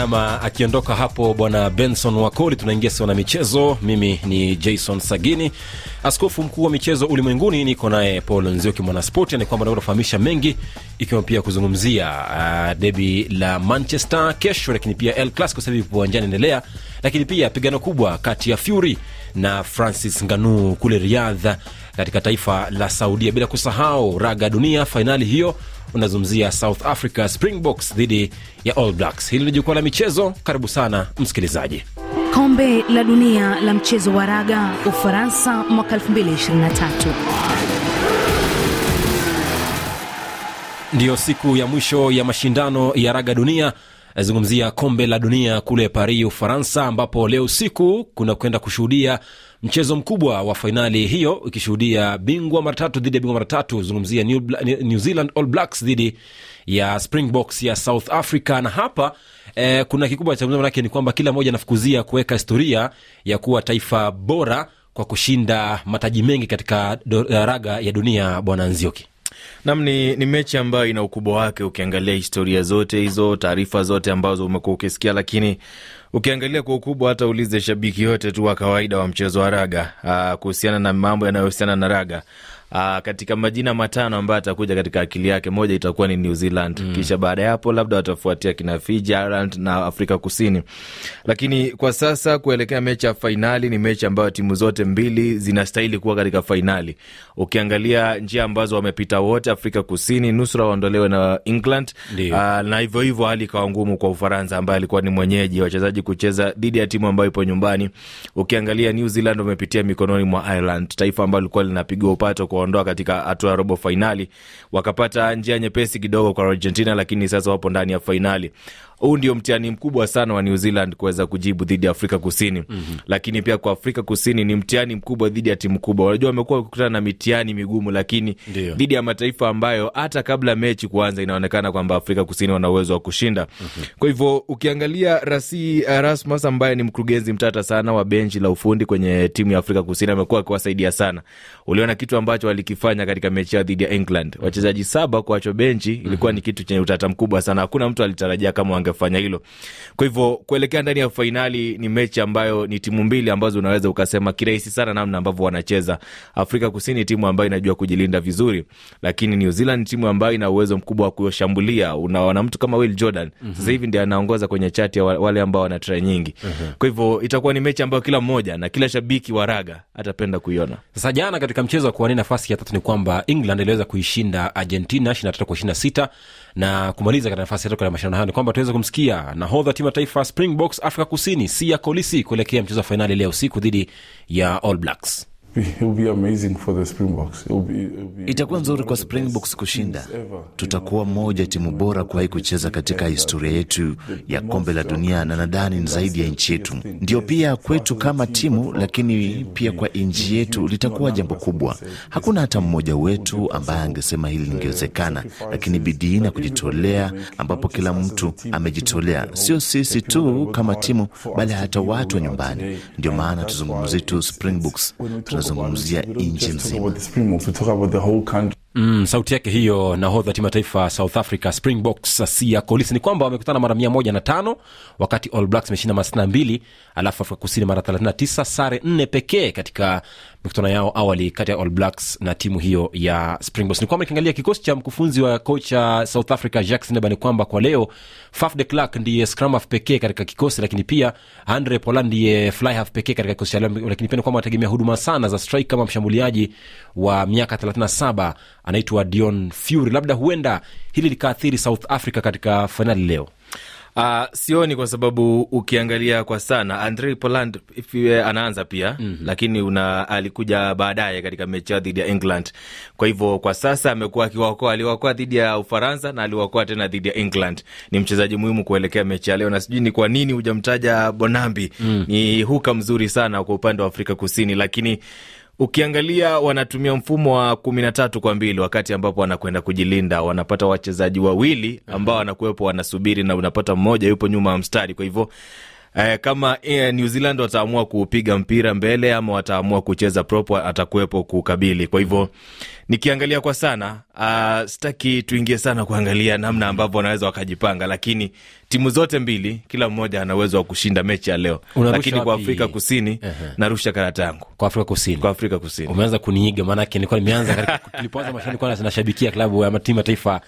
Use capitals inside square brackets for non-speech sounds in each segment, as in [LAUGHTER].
nama akiondoka hapo bwana benson wakoli tunaingia sawa michezo. Mimi ni jason sagini. Askofu mkuu wa michezo ulimwenguni niko naye paul nzioki mwanaspoti ni kwamba naenda kufahamisha mengi ikiwemo pia kuzungumzia uh, debi la manchester kesho lakini pia el clasico sasa hivi uwanjani endelea. Lakini pia pigano kubwa kati ya fury na francis nganu kule riadha katika taifa la saudia bila kusahau raga dunia fainali hiyo unazungumzia south africa springboks dhidi ya all blacks. Hili ni jukwaa la michezo. Karibu sana msikilizaji. Kombe la dunia la mchezo wa raga Ufaransa mwaka 2023. ndiyo siku ya mwisho ya mashindano ya raga dunia. Nazungumzia kombe la dunia kule paris ufaransa ambapo leo usiku kuna kwenda kushuhudia mchezo mkubwa wa fainali hiyo ikishuhudia bingwa mara tatu dhidi ya bingwa mara tatu zungumzia new, new zealand all blacks dhidi ya springboks ya south africa. Na hapa eh, kuna kikubwa cha manake ni kwamba kila mmoja anafukuzia kuweka historia ya kuwa taifa bora kwa kushinda mataji mengi katika do, raga ya dunia bwana nzioki Nam ni, ni mechi ambayo ina ukubwa wake ukiangalia historia zote hizo, taarifa zote ambazo umekuwa ukisikia, lakini ukiangalia kwa ukubwa, hata ulize shabiki yote tu wa kawaida wa mchezo wa raga kuhusiana na mambo yanayohusiana na raga Aa, katika majina matano ambayo atakuja katika akili yake, moja itakuwa ni New Zealand mm. Kisha baada ya hapo labda watafuatia kina Fiji, Ireland na Afrika Kusini. Lakini kwa sasa kuelekea mechi ya fainali, ni mechi ambayo timu zote mbili zinastahili kuwa katika fainali. Ukiangalia njia ambazo wamepita wote, Afrika Kusini nusura waondolewe na England uh, na hivyo hivyo hali ikawa ngumu kwa Ufaransa ambaye alikuwa ni mwenyeji, wachezaji kucheza dhidi ya timu ambayo ipo nyumbani. Ukiangalia New Zealand wamepitia mikononi mwa Ireland, taifa ambalo lilikuwa linapigwa upato kuwaondoa katika hatua ya robo fainali, wakapata njia nyepesi kidogo kwa Argentina, lakini sasa wapo ndani ya fainali. Huu ndio mtihani mkubwa sana wa New Zealand kuweza kujibu dhidi ya Afrika Kusini. mm-hmm. Lakini pia kwa Afrika Kusini ni mtihani mkubwa dhidi ya timu kubwa. Unajua wamekuwa wakikutana na mitihani migumu, lakini dhidi ya mataifa ambayo hata kabla mechi kuanza inaonekana kwamba Afrika Kusini wana uwezo wa kushinda. mm-hmm. Kwa hivyo ukiangalia Rasi Rasmus ambaye ni mkurugenzi mtata sana wa benchi la ufundi kwenye timu ya Afrika Kusini amekuwa akiwasaidia sana. Uliona kitu ambacho walikifanya katika mechi yao dhidi ya England, wachezaji saba kuachwa benchi ilikuwa ni kitu chenye utata mkubwa sana. Hakuna mtu alitarajia kama wangefanya hilo. Kwa hivyo kuelekea ndani ya fainali ni mechi ambayo ni timu mbili ambazo unaweza ukasema kirahisi sana namna ambavyo wanacheza. Afrika Kusini timu ambayo inajua kujilinda vizuri, lakini New Zealand timu ambayo ina uwezo mkubwa wa kushambulia. Unaona mtu kama Will Jordan mm-hmm. sasa hivi ndiye anaongoza kwenye chati ya wale ambao wana try nyingi mm-hmm. Kwa hivyo itakuwa ni mechi ambayo kila mmoja na kila shabiki wa raga atapenda kuiona. sasa jana katika mchezo wa kuwania nafasi ya tatu ni kwamba england iliweza kuishinda argentina 23 kwa 26 na kumaliza katika nafasi ya tatu katika mashindano hayo ni kwamba tuweze kumsikia. Nahodha timu ya taifa springboks afrika kusini sia kolisi kuelekea mchezo wa fainali leo usiku dhidi ya all blacks It will be amazing for the Springboks. It will be, it will be Itakuwa nzuri kwa Springboks kushinda. Tutakuwa moja timu bora kuwahi kucheza katika historia yetu ya kombe la dunia, na nadhani ni zaidi ya nchi yetu. Ndio pia kwetu kama timu, lakini pia kwa nchi yetu litakuwa jambo kubwa. Hakuna hata mmoja wetu ambaye angesema hili lingewezekana, lakini bidii na kujitolea, ambapo kila mtu amejitolea, sio sisi tu kama timu, bali hata watu wa nyumbani. Ndio maana tuzungumzie tu Springboks, kuzungumzia nchi nzima. Mm, sauti yake hiyo nahodha timu ya taifa south africa springboks Siya kolisi. Ni kwamba wamekutana mara mia moja na tano wakati all blacks imeshinda mara sitini na mbili alafu afrika kusini mara 39 sare nne pekee katika mikutano yao awali kati ya all blacks na timu hiyo ya springboks. Ni kwamba nikiangalia kikosi cha mkufunzi wa kocha south africa Jacques neba ni kwamba kwa leo faf de Klerk ndiye scrum half pekee katika kikosi lakini pia andre poland ndiye fly half pekee katika kikosi cha leo lakini pia ni kwamba wanategemea huduma sana za strike kama mshambuliaji wa miaka 37 anaitwa dion fury labda huenda hili likaathiri south africa katika fainali leo Uh, sioni kwa sababu ukiangalia kwa sana Andre Poland if, uh, anaanza pia mm-hmm. Lakini una alikuja baadaye katika mechi yao dhidi ya England. Kwa hivyo kwa sasa amekuwa akiwaokoa, aliwaokoa dhidi ya Ufaransa na aliwaokoa tena dhidi ya England. Ni mchezaji muhimu kuelekea mechi ya leo, na sijui ni kwa nini hujamtaja Bonambi mm. Ni huka mzuri sana kwa upande wa Afrika Kusini, lakini ukiangalia wanatumia mfumo wa kumi na tatu kwa mbili wakati ambapo wanakwenda kujilinda wanapata wachezaji wawili ambao wanakuwepo wanasubiri na unapata mmoja yupo nyuma ya mstari kwa hivyo Eh, kama eh, New Zealand wataamua kupiga mpira mbele ama wataamua kucheza prop atakuwepo kukabili. Kwa hivyo nikiangalia kwa sana Uh, sitaki tuingie sana kuangalia namna ambavyo wanaweza wakajipanga, lakini timu zote mbili, kila mmoja ana uwezo wa kushinda mechi ya leo. Unarusha Lakini kwa? Afrika Kusini narusha karata yangu kwa afrika kusini kwa Afrika Kusini. umeanza kuniiga maanake nilikuwa nimeanza tulipoanza mashindano nilikuwa nashabikia klabu ya timu ya taifa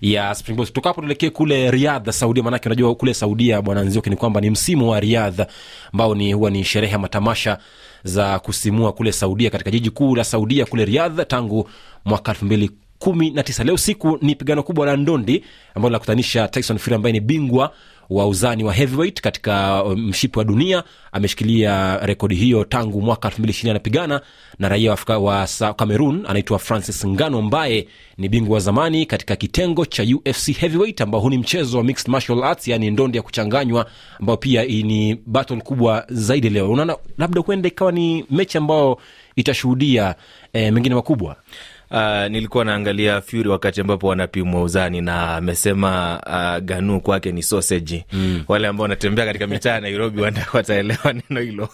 ya Springboks. Kutoka hapo tuelekee kule Riyadh, Saudia, maanake unajua kule Saudia bwana Nzioki ni kwamba ni msimu wa riadha ambao ni huwa ni sherehe ya matamasha za kusimua kule Saudia, katika jiji kuu la Saudia kule Riyadh tangu mwaka elfu mbili kumi na tisa. Leo siku ni pigano kubwa la ndondi ambalo linakutanisha Tyson Fury ambaye ni bingwa wa uzani wa heavyweight katika um, mshipi wa dunia. Ameshikilia rekodi hiyo tangu mwaka 2020 anapigana na raia wa, Afrika, wa Cameroon. Anaitwa Francis Ngano ambaye ni bingwa wa zamani katika kitengo cha UFC heavyweight ambao huu ni mchezo wa mixed martial arts yani ndondi ya kuchanganywa ambao pia ni battle kubwa zaidi leo. Unaona labda huenda ikawa ni mechi ambayo itashuhudia eh, mengine makubwa Uh, nilikuwa naangalia Fury wakati ambapo wanapimwa uzani na amesema uh, Ganu kwake ni sausage. Mm. Wale ambao wanatembea katika mitaa ya Nairobi [LAUGHS] wataelewa neno hilo.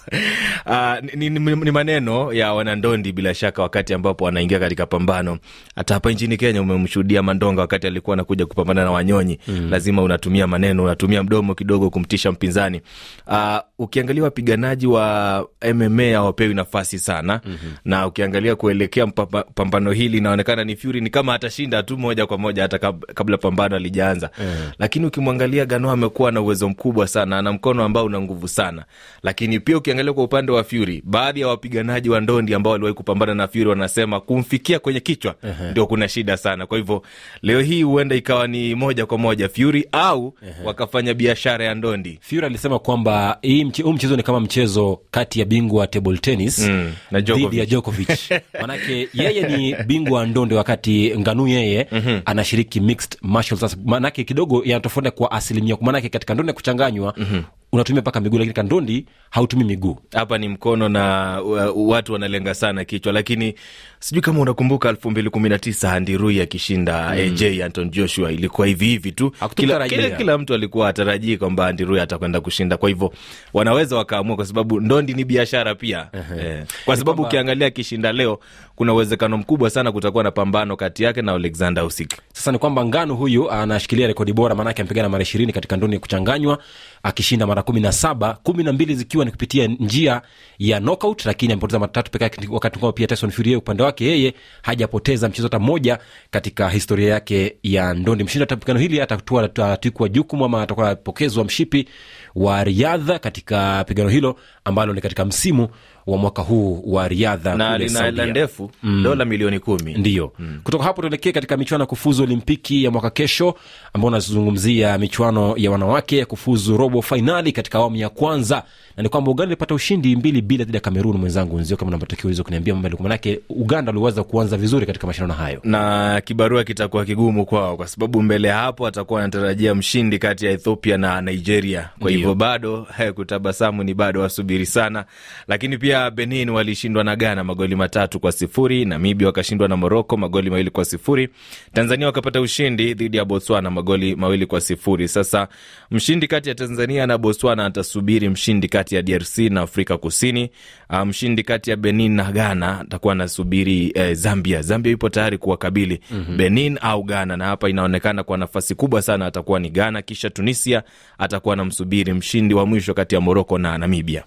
Uh, ni, ni, ni maneno ya wanandondi bila shaka, wakati ambapo wanaingia katika pambano. Hata hapa nchini Kenya umemshuhudia Mandonga wakati alikuwa anakuja kupambana na Wanyonyi. Mm. Lazima unatumia maneno, unatumia mdomo kidogo kumtisha mpinzani. Uh, ukiangalia wapiganaji wa MMA hawapewi nafasi sana mm-hmm. na ukiangalia kuelekea pambano hili inaonekana ni Fury ni kama atashinda tu moja kwa moja hata kabla pambano alijaanza mm-hmm. lakini ukimwangalia Gano amekuwa na uwezo mkubwa sana, ana mkono ambao una nguvu sana, lakini pia ukiangalia kwa upande wa Fury, baadhi ya wapiganaji wa ndondi ambao waliwahi kupambana na Fury wanasema kumfikia kwenye kichwa uh-huh. ndio kuna shida sana. Kwa hivyo leo hii huenda ikawa ni moja kwa moja Fury au uh-huh. wakafanya biashara ya ndondi Fury alisema kwamba hii mche- huu mchezo ni kama mchezo kati ya bingwa wa table tennis Mm, na Djokovic. dhidi ya Djokovic. [LAUGHS] Manake yeye ni bingwa wa ndondi wakati Nganu yeye mm-hmm. anashiriki mixed martial arts. Manake kidogo yanatofauti kwa asilimia, manake katika ndondi ya kuchanganywa mm-hmm. Unatumia mpaka miguu, lakini kandondi ndondi hautumii miguu. hapa ni mkono na uh, watu wanalenga sana kichwa, lakini sijui kama unakumbuka elfu mbili kumi na tisa Andy Rui akishinda mm. AJ Anton Joshua, ilikuwa hivi hivi tu, kila, kila, kila mtu alikuwa atarajii kwamba Andy Rui atakwenda kushinda. Kwa hivyo wanaweza wakaamua, kwa sababu ndondi ni biashara pia [LAUGHS] eh, kwa sababu kwamba- ukiangalia akishinda leo, kuna uwezekano mkubwa sana kutakuwa na pambano kati yake na Alexander Usyk. Sasa ni kwamba Nganu huyu anashikilia rekodi bora, maanake amepigana mara ishirini katika ndondi ya kuchanganywa akishinda mara kumi na saba kumi na mbili zikiwa ni kupitia njia ya knockout, lakini amepoteza mara tatu wakati kwamba pia Tyson Fury upande wake yeye hajapoteza mchezo hata mmoja katika historia yake ya ndondi. Mshindi wa pigano hili atatwikwa jukumu ama atakuwa apokezwa mshipi wa riadha katika pigano hilo ambalo ni katika msimu wa mwaka huu wa riadha na lina hela Saudia. dola milioni kumi. Ndiyo. Mm. Kutoka hapo tuelekee katika michuano ya kufuzu Olimpiki ya mwaka kesho, ambao unazungumzia michuano ya wanawake ya kufuzu robo fainali katika awamu ya kwanza, na ni kwamba Uganda ilipata ushindi mbili bila dhidi ya Kamerun. Mwenzangu Nzio, kama na hizo kuniambia mambo yalikuwa, manake Uganda waliweza kuanza vizuri katika mashindano hayo. na kibarua kitakuwa kigumu kwao kwa sababu mbele ya hapo atakuwa anatarajia mshindi kati ya Ethiopia na Nigeria. Kwa hivyo bado kutabasamu ni bado wasubiri sana, lakini pia Benin walishindwa na Ghana magoli matatu kwa sifuri. Namibia wakashindwa na Moroko magoli mawili kwa sifuri. Tanzania wakapata ushindi dhidi ya Botswana magoli mawili kwa sifuri. Sasa mshindi kati ya Tanzania na Botswana atasubiri mshindi kati ya DRC na Afrika Kusini. Uh, mshindi kati ya Benin na Ghana atakuwa anasubiri eh, Zambia. Zambia ipo tayari kuwakabili mm-hmm. Benin au Ghana, na hapa inaonekana kwa nafasi kubwa sana atakuwa ni Ghana, kisha Tunisia atakuwa anamsubiri mshindi wa mwisho kati ya Moroko na Namibia.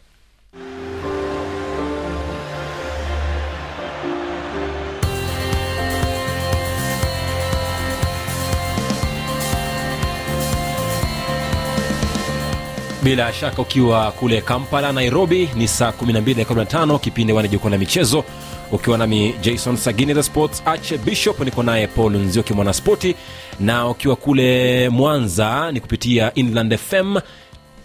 Bila shaka ukiwa kule Kampala, Nairobi ni saa 12:15 kipindi wana jukwaa la michezo, ukiwa nami Jason Sagini the Sports Archbishop, niko naye Paul Nzioki mwanaspoti, na ukiwa kule Mwanza ni kupitia Inland FM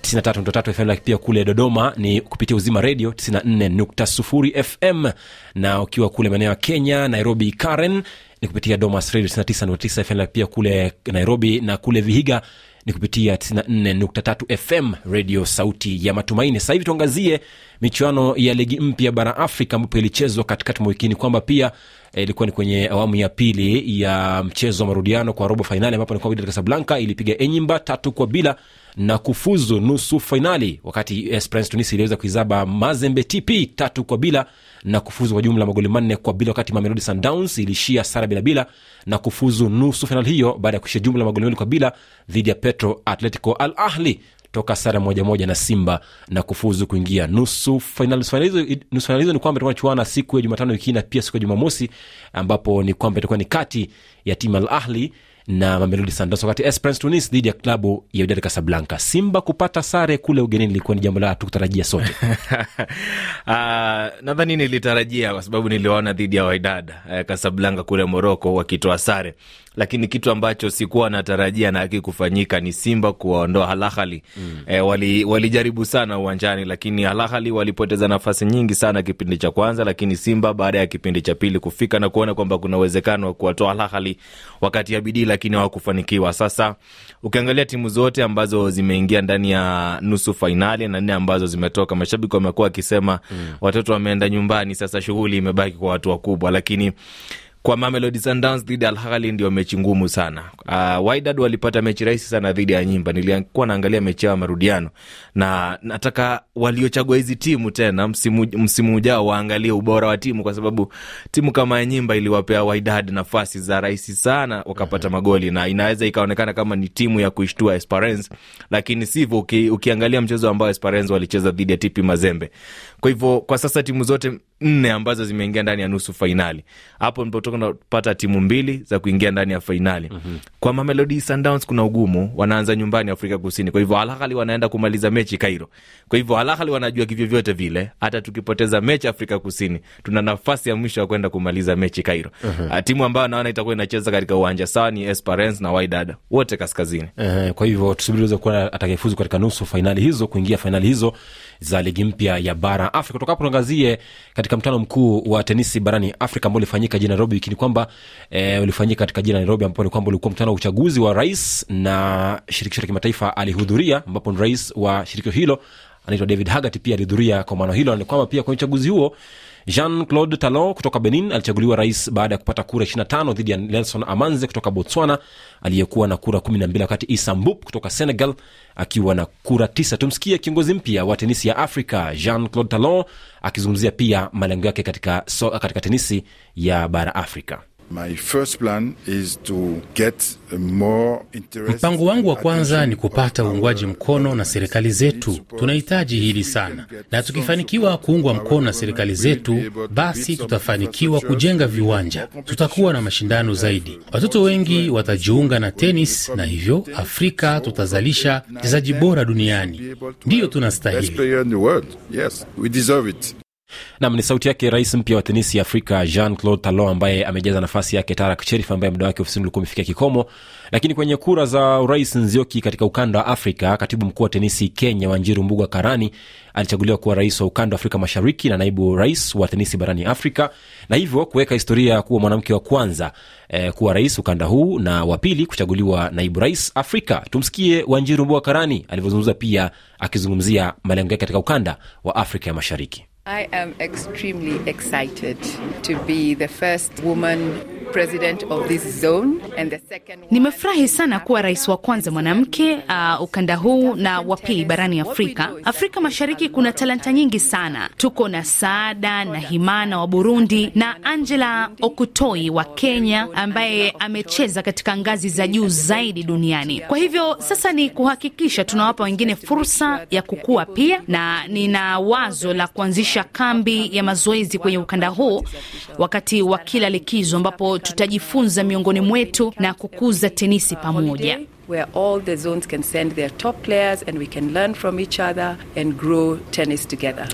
93.3 FM, pia kule Dodoma ni kupitia Uzima Radio 94.0 FM, na ukiwa kule maeneo ya Kenya, Nairobi Karen ni kupitia Domas Radio 99.9 FM, pia kule Nairobi na kule Vihiga ni kupitia 94.3 FM radio sauti ya matumaini. Sasa hivi tuangazie michuano ya ligi mpya bara Afrika ambapo ilichezwa katikati mwa wikini, kwamba pia eh, ilikuwa ni kwenye awamu ya pili ya mchezo wa marudiano kwa robo fainali ambapo ni kwamba Kasablanka ilipiga Enyimba tatu kwa bila na kufuzu nusu fainali wakati esperance iliweza kuizaba mazembe tp tatu kwa bila na kufuzu kwa jumla magoli manne kwa bila wakati mamelodi sundowns ilishia sara bila na kufuzu nusu fainali hiyo baada ya kuishia jumla magoli mawili kwa bila dhidi ya petro atletico al ahli toka sara moja na simba na kufuzu kuingia nusu Nusu fainali ni kwamba itakuwa siku ya jumatano wiki na pia siku ya jumamosi ambapo ni kwamba itakuwa ni kati ya timu al ahli na mamelodi sundowns wakati esperance tunis dhidi ya klabu ya Wydad casablanca. Simba kupata sare kule ugenini ilikuwa ni jambo la tukutarajia sote. Uh, [LAUGHS] nadhani nilitarajia kwa sababu niliwaona dhidi ya Wydad kasablanka Casablanca kule Moroko wakitoa sare, lakini kitu ambacho sikuwa natarajia na hakikufanyika ni Simba kuwaondoa Al Ahly. Mm. E, wali, walijaribu sana uwanjani, lakini Al Ahly walipoteza nafasi nyingi sana kipindi cha kwanza, lakini Simba baada ya kipindi cha pili kufika na kuona kwamba kuna uwezekano wa kuwatoa Al Ahly wakati ya bidii, lakini hawakufanikiwa. Sasa ukiangalia timu zote ambazo zimeingia ndani ya nusu fainali na nne ambazo zimetoka, mashabiki wamekuwa wakisema mm. watoto wameenda nyumbani, sasa shughuli imebaki kwa watu wakubwa, lakini kwa Mamelodi Sundowns dhidi ya Al Ahly ndio mechi ngumu sana. Uh, Wydad walipata mechi rahisi sana dhidi ya Nyimba. Nilikuwa naangalia mechi yao marudiano, na nataka waliochagua hizi timu tena msimu, msimu ujao waangalie ubora wa timu, kwa sababu timu kama ya Nyimba iliwapea Wydad nafasi za rahisi sana wakapata magoli, na inaweza ikaonekana kama ni timu ya kuishtua Esperance, lakini sivyo uki, ukiangalia mchezo ambao Esperance walicheza dhidi ya TP Mazembe. Kwa hivyo kwa sasa timu zote nne ambazo zimeingia ndani ya nusu fainali, hapo ndipo napata timu mbili za kuingia ndani ya fainali. mm-hmm. Kwa Mamelodi Sundowns kuna ugumu, wanaanza nyumbani Afrika Kusini, kwa hivyo Al Ahly wanaenda kumaliza mechi Cairo. Kwa hivyo Al Ahly wanajua kivyovyote vile, hata tukipoteza mechi Afrika Kusini, tuna nafasi ya mwisho ya kwenda kumaliza mechi Cairo. mm -hmm. Timu ambayo naona itakuwa inacheza katika uwanja sawa ni Esperance na Wydad, wote kaskazini. Eh, kwa hivyo tusubiri uweze kuona atakayefuzu katika nusu fainali hizo kuingia fainali hizo za ligi mpya ya bara afrika. Kutoka tuangazie katika mkutano mkuu wa tenisi barani afrika ambao ulifanyika jijini nairobi wiki kwamba e, ulifanyika katika jiji la nairobi ambapo ni kwamba ulikuwa mkutano wa uchaguzi wa rais na shirikisho la kimataifa alihudhuria ambapo rais wa shirikisho hilo anaitwa david hagat pia alihudhuria kwa maana hilo. Na ni kwamba pia kwenye uchaguzi huo jean claude talon kutoka benin alichaguliwa rais baada ya kupata kura 25 dhidi ya nelson amanze kutoka botswana aliyekuwa na kura 12 wakati isambup kutoka senegal akiwa na kura 9 tumsikie kiongozi mpya wa tenisi ya afrika jean claude talon akizungumzia pia malengo yake katika, so, katika tenisi ya bara afrika My first plan is to get more interest Mpango wangu wa kwanza ni kupata uungwaji mkono na serikali zetu. Tunahitaji hili sana, na tukifanikiwa kuungwa mkono na serikali zetu, basi tutafanikiwa kujenga viwanja, tutakuwa na mashindano zaidi, watoto wengi watajiunga na tenis, na hivyo Afrika tutazalisha wachezaji bora duniani. Ndiyo tunastahili. Nam ni sauti yake rais mpya wa tenisi ya afrika jean claude talon ambaye amejaza nafasi yake tarak cherif ambaye muda wake ofisini ulikuwa umefikia kikomo. Lakini kwenye kura za urais nzioki katika ukanda wa afrika katibu mkuu wa tenisi kenya wanjiru mbuga karani alichaguliwa kuwa rais wa ukanda wa afrika mashariki na naibu rais wa tenisi barani afrika na hivyo kuweka historia ya kuwa mwanamke wa kwanza eh, kuwa rais ukanda huu na wa pili kuchaguliwa naibu rais afrika. Tumsikie wanjiru mbuga karani alivyozungumza pia akizungumzia malengo yake katika ukanda wa afrika ya mashariki I am extremely excited to be the first woman Nimefurahi sana kuwa rais wa kwanza mwanamke uh, ukanda huu na wa pili barani Afrika. Afrika Mashariki kuna talanta nyingi sana. Tuko na Saada na Himana wa Burundi na Angela Okutoi wa Kenya ambaye amecheza katika ngazi za juu zaidi duniani. Kwa hivyo sasa ni kuhakikisha tunawapa wengine fursa ya kukua pia, na nina wazo la kuanzisha kambi ya mazoezi kwenye ukanda huu wakati wa kila likizo ambapo tutajifunza miongoni mwetu na kukuza tenisi pamoja. where all the zones can send their top players and we can learn from each other and grow tennis together.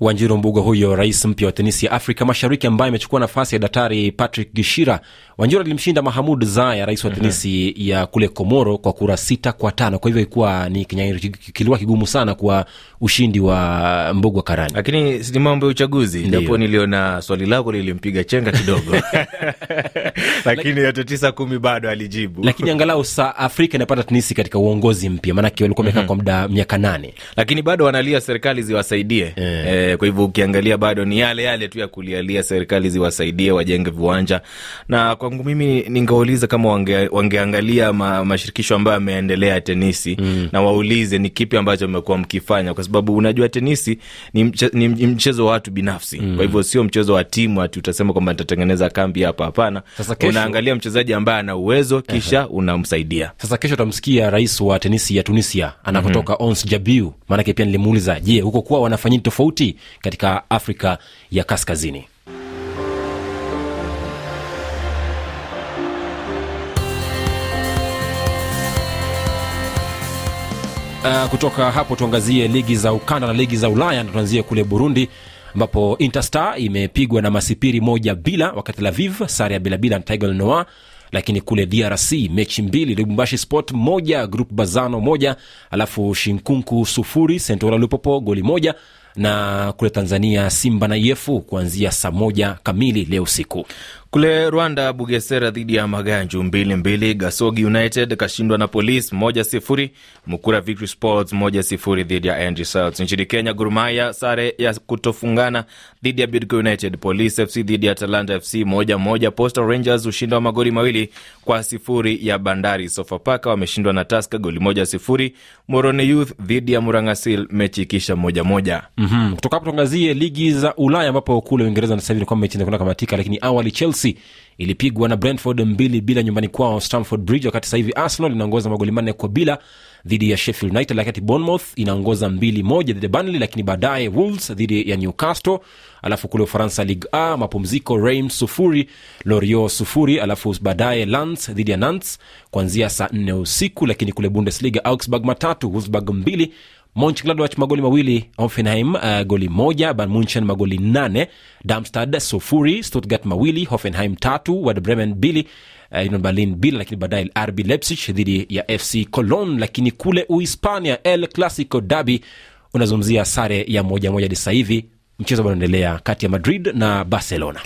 wanjiru mbuga huyo rais mpya wa tenisi ya afrika mashariki ambaye amechukua nafasi ya daktari patrick gishira wanjiru alimshinda mahamud zaya rais wa tenisi ya kule komoro kwa kura sita kwa tano. Kwa hivyo ilikuwa ni kinyang'anyiro kilikuwa kigumu sana kwa ushindi wa Mbogwa karani. Lakini ni mambo ya uchaguzi. Japo niliona swali lako lilimpiga chenga kidogo. [LAUGHS] [LAUGHS] Lakini yote tisa kumi bado alijibu. Lakini angalau sa afrika inapata tenisi katika uongozi mpya. Maanake walikuwa wamekaa kwa muda miaka nane. Lakini bado wanalia serikali ziwasaidie. Eh. eh, E, kwa hivyo ukiangalia bado ni yale yale tu ya kulialia serikali ziwasaidie wajenge viwanja, na kwangu mimi ningeuliza kama wange, wangeangalia ma, mashirikisho ambayo yameendelea ya tenisi mm. na waulize ni kipi ambacho mmekuwa mkifanya, kwa sababu unajua tenisi ni, mche, ni mchezo wa watu binafsi mm. kwa hivyo sio mchezo wa timu ati utasema kwamba nitatengeneza kambi hapa. Hapana, unaangalia mchezaji ambaye ana uwezo kisha unamsaidia. Sasa kesho utamsikia rais wa tenisi ya Tunisia anakotoka mm-hmm. Ons Jabiu, maanake pia nilimuuliza, je, huko kuwa wanafanyini tofauti katika Afrika ya Kaskazini. Uh, kutoka hapo tuangazie ligi za ukanda na ligi za Ulaya, na tuanzie kule Burundi ambapo Interstar imepigwa na Masipiri moja bila, wakati Tel sare ya bilabila na Tiger Noir lakini kule drc mechi mbili lubumbashi sport moja grup bazano moja alafu shinkunku sufuri sentora lupopo goli moja na kule tanzania simba na yefu kuanzia saa moja kamili leo usiku kule rwanda bugesera dhidi ya maganju mbili mbili. Gasogi united kashindwa na polis moja sifuri. Mukura victory sports moja sifuri dhidi ya Angel South. nchini kenya gurumaya sare ya kutofungana dhidi ya bidco united. Police fc dhidi ya talanta fc moja moja. Postal rangers ushindi wa magoli mawili kwa sifuri ya bandari. Sofapaka wameshindwa na taska goli moja sifuri. Moroni youth dhidi ya murangasil mechi ikisha moja moja. Mm-hmm. kutoka hapo tuangazie ligi za ulaya ambapo kule uingereza sasa hivi ni kwamba mechi inakwenda kamatika lakini awali chelsea ilipigwa na brentford mbili bila nyumbani kwao. Stamford bridge wakati sasa hivi arsenal inaongoza magoli manne kwa bila dhidi ya sheffield united wakati bournemouth inaongoza mbili moja dhidi ya burnley lakini baadaye wolves dhidi ya newcastle. Alafu kule ufaransa ligue a mapumziko reims sufuri lorio sufuri alafu baadaye lans dhidi ya nants kuanzia saa nne usiku lakini kule bundesliga augsburg matatu wolfsburg mbili monchgladbach magoli mawili offenheim uh, goli moja banmunchen magoli nane damstad sufuri stuttgart mawili hoffenheim tatu wad bremen mbili uh, berlin bila lakini baadaye rb leipzig dhidi ya fc colon lakini kule uhispania el clasico Derby unazungumzia sare ya moja moja hadi sasa hivi mchezo bado unaendelea kati ya madrid na barcelona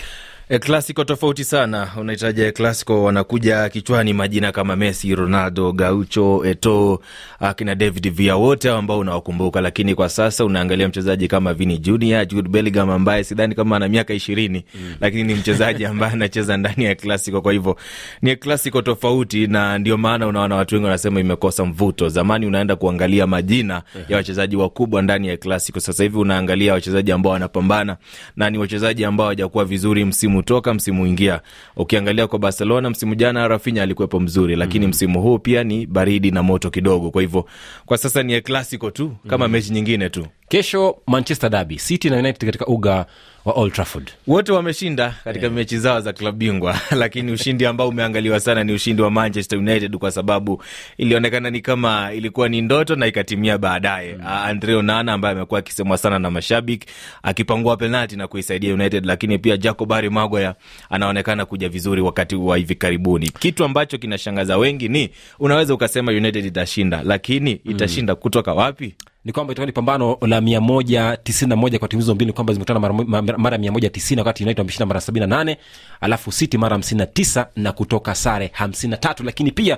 E, klasiko tofauti sana. Unahitaji klasiko, wanakuja kichwani majina kama Messi, Ronaldo, Gaucho, Eto, akina David Villa, wote ambao unawakumbuka, lakini kwa sasa unaangalia mchezaji kama Vini Junior, Jude Bellingham ambaye sidhani kama ana miaka ishirini mm. lakini ni mchezaji [LAUGHS] ambaye anacheza ndani ya klasiko. Kwa hivyo ni klasiko tofauti, na ndio maana unaona watu wengi wanasema imekosa mvuto. Zamani unaenda kuangalia majina ya wachezaji wakubwa ndani ya klasiko, sasa hivi unaangalia wachezaji ambao wanapambana na ni wachezaji ambao hawajakuwa vizuri msimu toka msimu ingia. Ukiangalia kwa Barcelona msimu jana Rafinha alikuwepo mzuri, lakini mm. msimu huu pia ni baridi na moto kidogo. Kwa hivyo kwa sasa ni klasiko tu kama mm. mechi nyingine tu. Kesho manchester derby city na united katika uga wa old trafford wote wameshinda katika yeah. mechi zao za klabu bingwa [LAUGHS] lakini ushindi ambao umeangaliwa sana ni ushindi wa manchester united kwa sababu ilionekana ni kama ilikuwa ni ndoto na ikatimia baadaye mm. andre onana ambaye amekuwa akisemwa sana na mashabiki akipangua penalti na kuisaidia united lakini pia jacob ari magoya anaonekana kuja vizuri wakati wa hivi karibuni kitu ambacho kinashangaza wengi ni unaweza ukasema united itashinda lakini itashinda mm. kutoka wapi ni kwamba itakuwa ni pambano la mia moja tisini na moja kwa timu hizo mbili ni kwamba zimekutana mara, mara, mara mia moja tisini wakati united wameshinda mara sabini na nane alafu city mara hamsini na tisa na kutoka sare hamsini na tatu. Lakini pia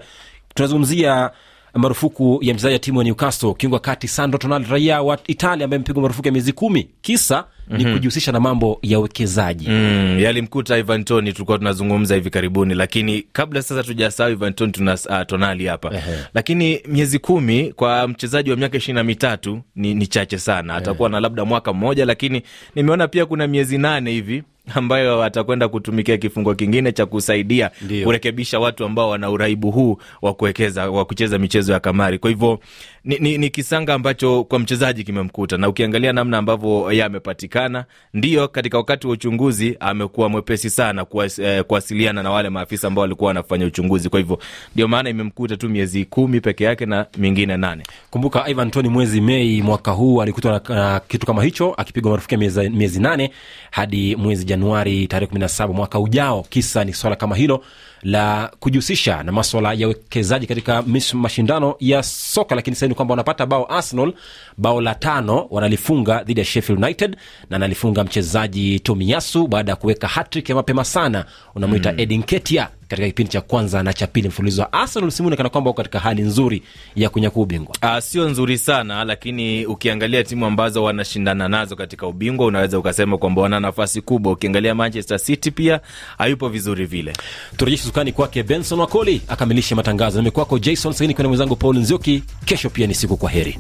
tunazungumzia marufuku ya mchezaji wa timu ya newcastle kiungo kati sandro tonali raia wa italia ambaye amepigwa marufuku ya miezi kumi. Kisa ni mm-hmm. kujihusisha na mambo ya uwekezaji. Mm, yalimkuta ivan Toni, tulikuwa tunazungumza hivi karibuni lakini kabla sasa tujasahau ivan Toni, tuna uh, tonali hapa. Ehe. lakini miezi kumi kwa mchezaji wa miaka ishirini na mitatu ni, ni chache sana. Atakuwa na labda mwaka mmoja lakini nimeona pia kuna miezi nane hivi ambayo atakwenda kutumikia kifungo kingine cha kusaidia kurekebisha watu ambao wana uraibu huu wa kuwekeza wa kucheza michezo ya kamari. Kwa hivyo ni, ni, ni kisanga ambacho kwa mchezaji kimemkuta na ukiangalia namna ambavyo yeye amepatikana ndio katika wakati wa uchunguzi amekuwa mwepesi sana kuwas, eh, kuwasiliana na wale maafisa ambao walikuwa wanafanya uchunguzi. Kwa hivyo ndio maana imemkuta tu miezi kumi peke yake na mingine nane. Kumbuka ivan tony mwezi mei mwaka huu alikutwa na, na kitu kama hicho akipigwa marufuku ya miezi, miezi nane hadi mwezi januari tarehe kumi na saba mwaka ujao. Kisa ni swala kama hilo la kujihusisha na maswala ya uwekezaji katika mashindano ya soka lakini sasa ni kwamba wanapata bao arsenal bao la tano wanalifunga dhidi ya sheffield united na analifunga mchezaji tomiyasu baada ya kuweka hatrik ya mapema sana unamwita mm. edin ketia katika kipindi cha kwanza na cha pili mfululizo wa arsenal. Simu inaonekana kwamba wako katika hali nzuri ya kunyakua ubingwa? Uh, sio nzuri sana lakini ukiangalia timu ambazo wanashindana nazo katika ubingwa unaweza ukasema kwamba wana nafasi kubwa. Ukiangalia manchester city pia hayupo vizuri vile. Turejeshe sukani kwake benson wakoli akamilishe matangazo. Nami kwako jason sagini kwa mwenzangu paul nzioki. Kesho pia ni siku kwa heri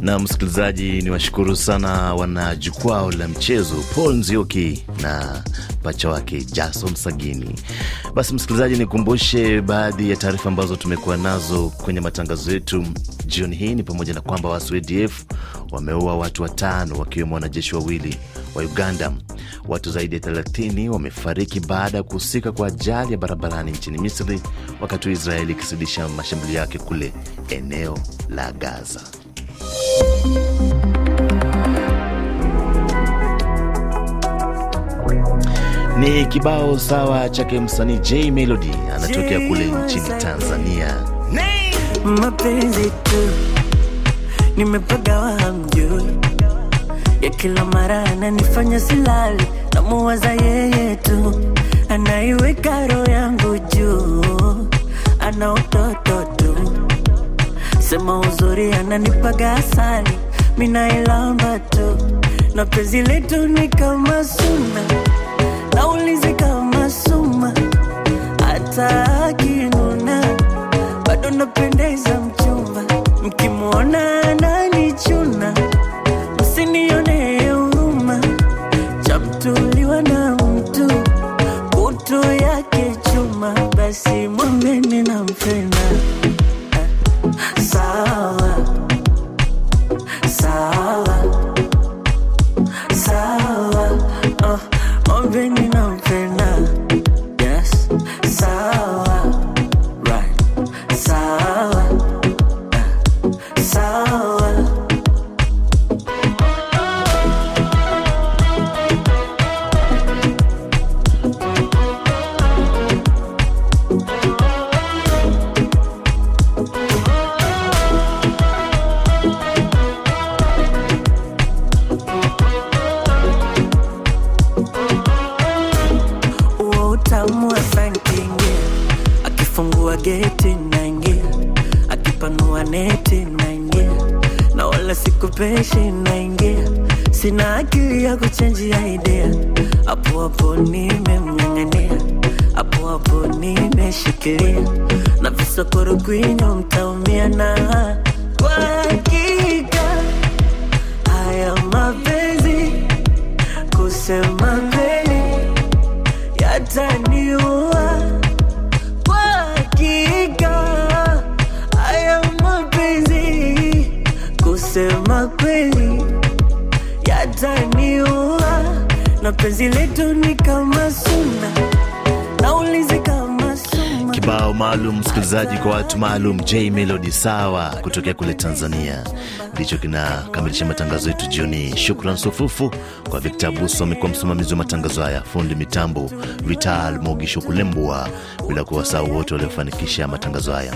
na msikilizaji ni washukuru sana wana jukwao la mchezo paul nzioki na pacha wake jason sagini. Basi msikilizaji nikumbushe baadhi ya taarifa ambazo tumekuwa nazo kwenye matangazo yetu jioni hii. Ni pamoja na kwamba waasi wa adf wameua watu watano wakiwemo wanajeshi wawili wa uganda. Watu zaidi ya 30 wamefariki baada ya kuhusika kwa ajali ya barabarani nchini misri wakati wa israeli ikizidisha mashambulio yake kule eneo la gaza ni kibao sawa chake msanii j melody anatokea kule nchini tanzania. Mapenzi tu nimepagawa hamjui ya kila mara ananifanya silali namuwaza yeye tu. Anaiweka roho yangu juu. Ana utoto sema uzuri ananipaga asali minailamba tu. Na penzi letu ni kama suna. Naulizi kama suma. Hata akinuna. Bado napendeza mchumba. Mkimwona ananichuna. Msinione huruma. Chamtuliwa na mtu. Kutu yake chuma. Basi mwambeni nampenda sawa akifungua geti naingia akipanua neti naingia na wala sikupeshi naingia sina akili ya kuchenjia idea. Hapo hapo nimemng'ang'ania hapo hapo nimeshikilia. Na visokoro kwinyo mtaumia na penzi letu ni kama kibao maalum msikilizaji kwa watu maalum j melody sawa kutokea kule tanzania. Ndicho kinakamilisha matangazo yetu jioni. Shukran sufufu kwa victor buso amekuwa msimamizi wa matangazo haya. Fundi mitambo vital mogisho kulembwa bila kuwasahau wote waliofanikisha matangazo haya.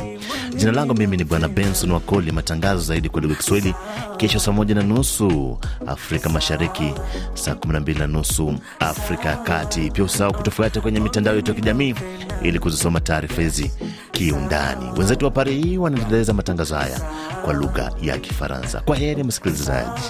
Jina langu mimi ni bwana benson wakoli. Matangazo zaidi kwa lugha kiswahili kesho saa moja na nusu afrika mashariki saa 12 na nusu afrika ya kati. Pia usahau kutufuata kwenye mitandao yetu ya kijamii ili kuzisoma taarifa hizi kiundani. Wenzetu wa Paris wanaendeleza matangazo haya kwa lugha ya kifaransa. Kwa heri msikilizaji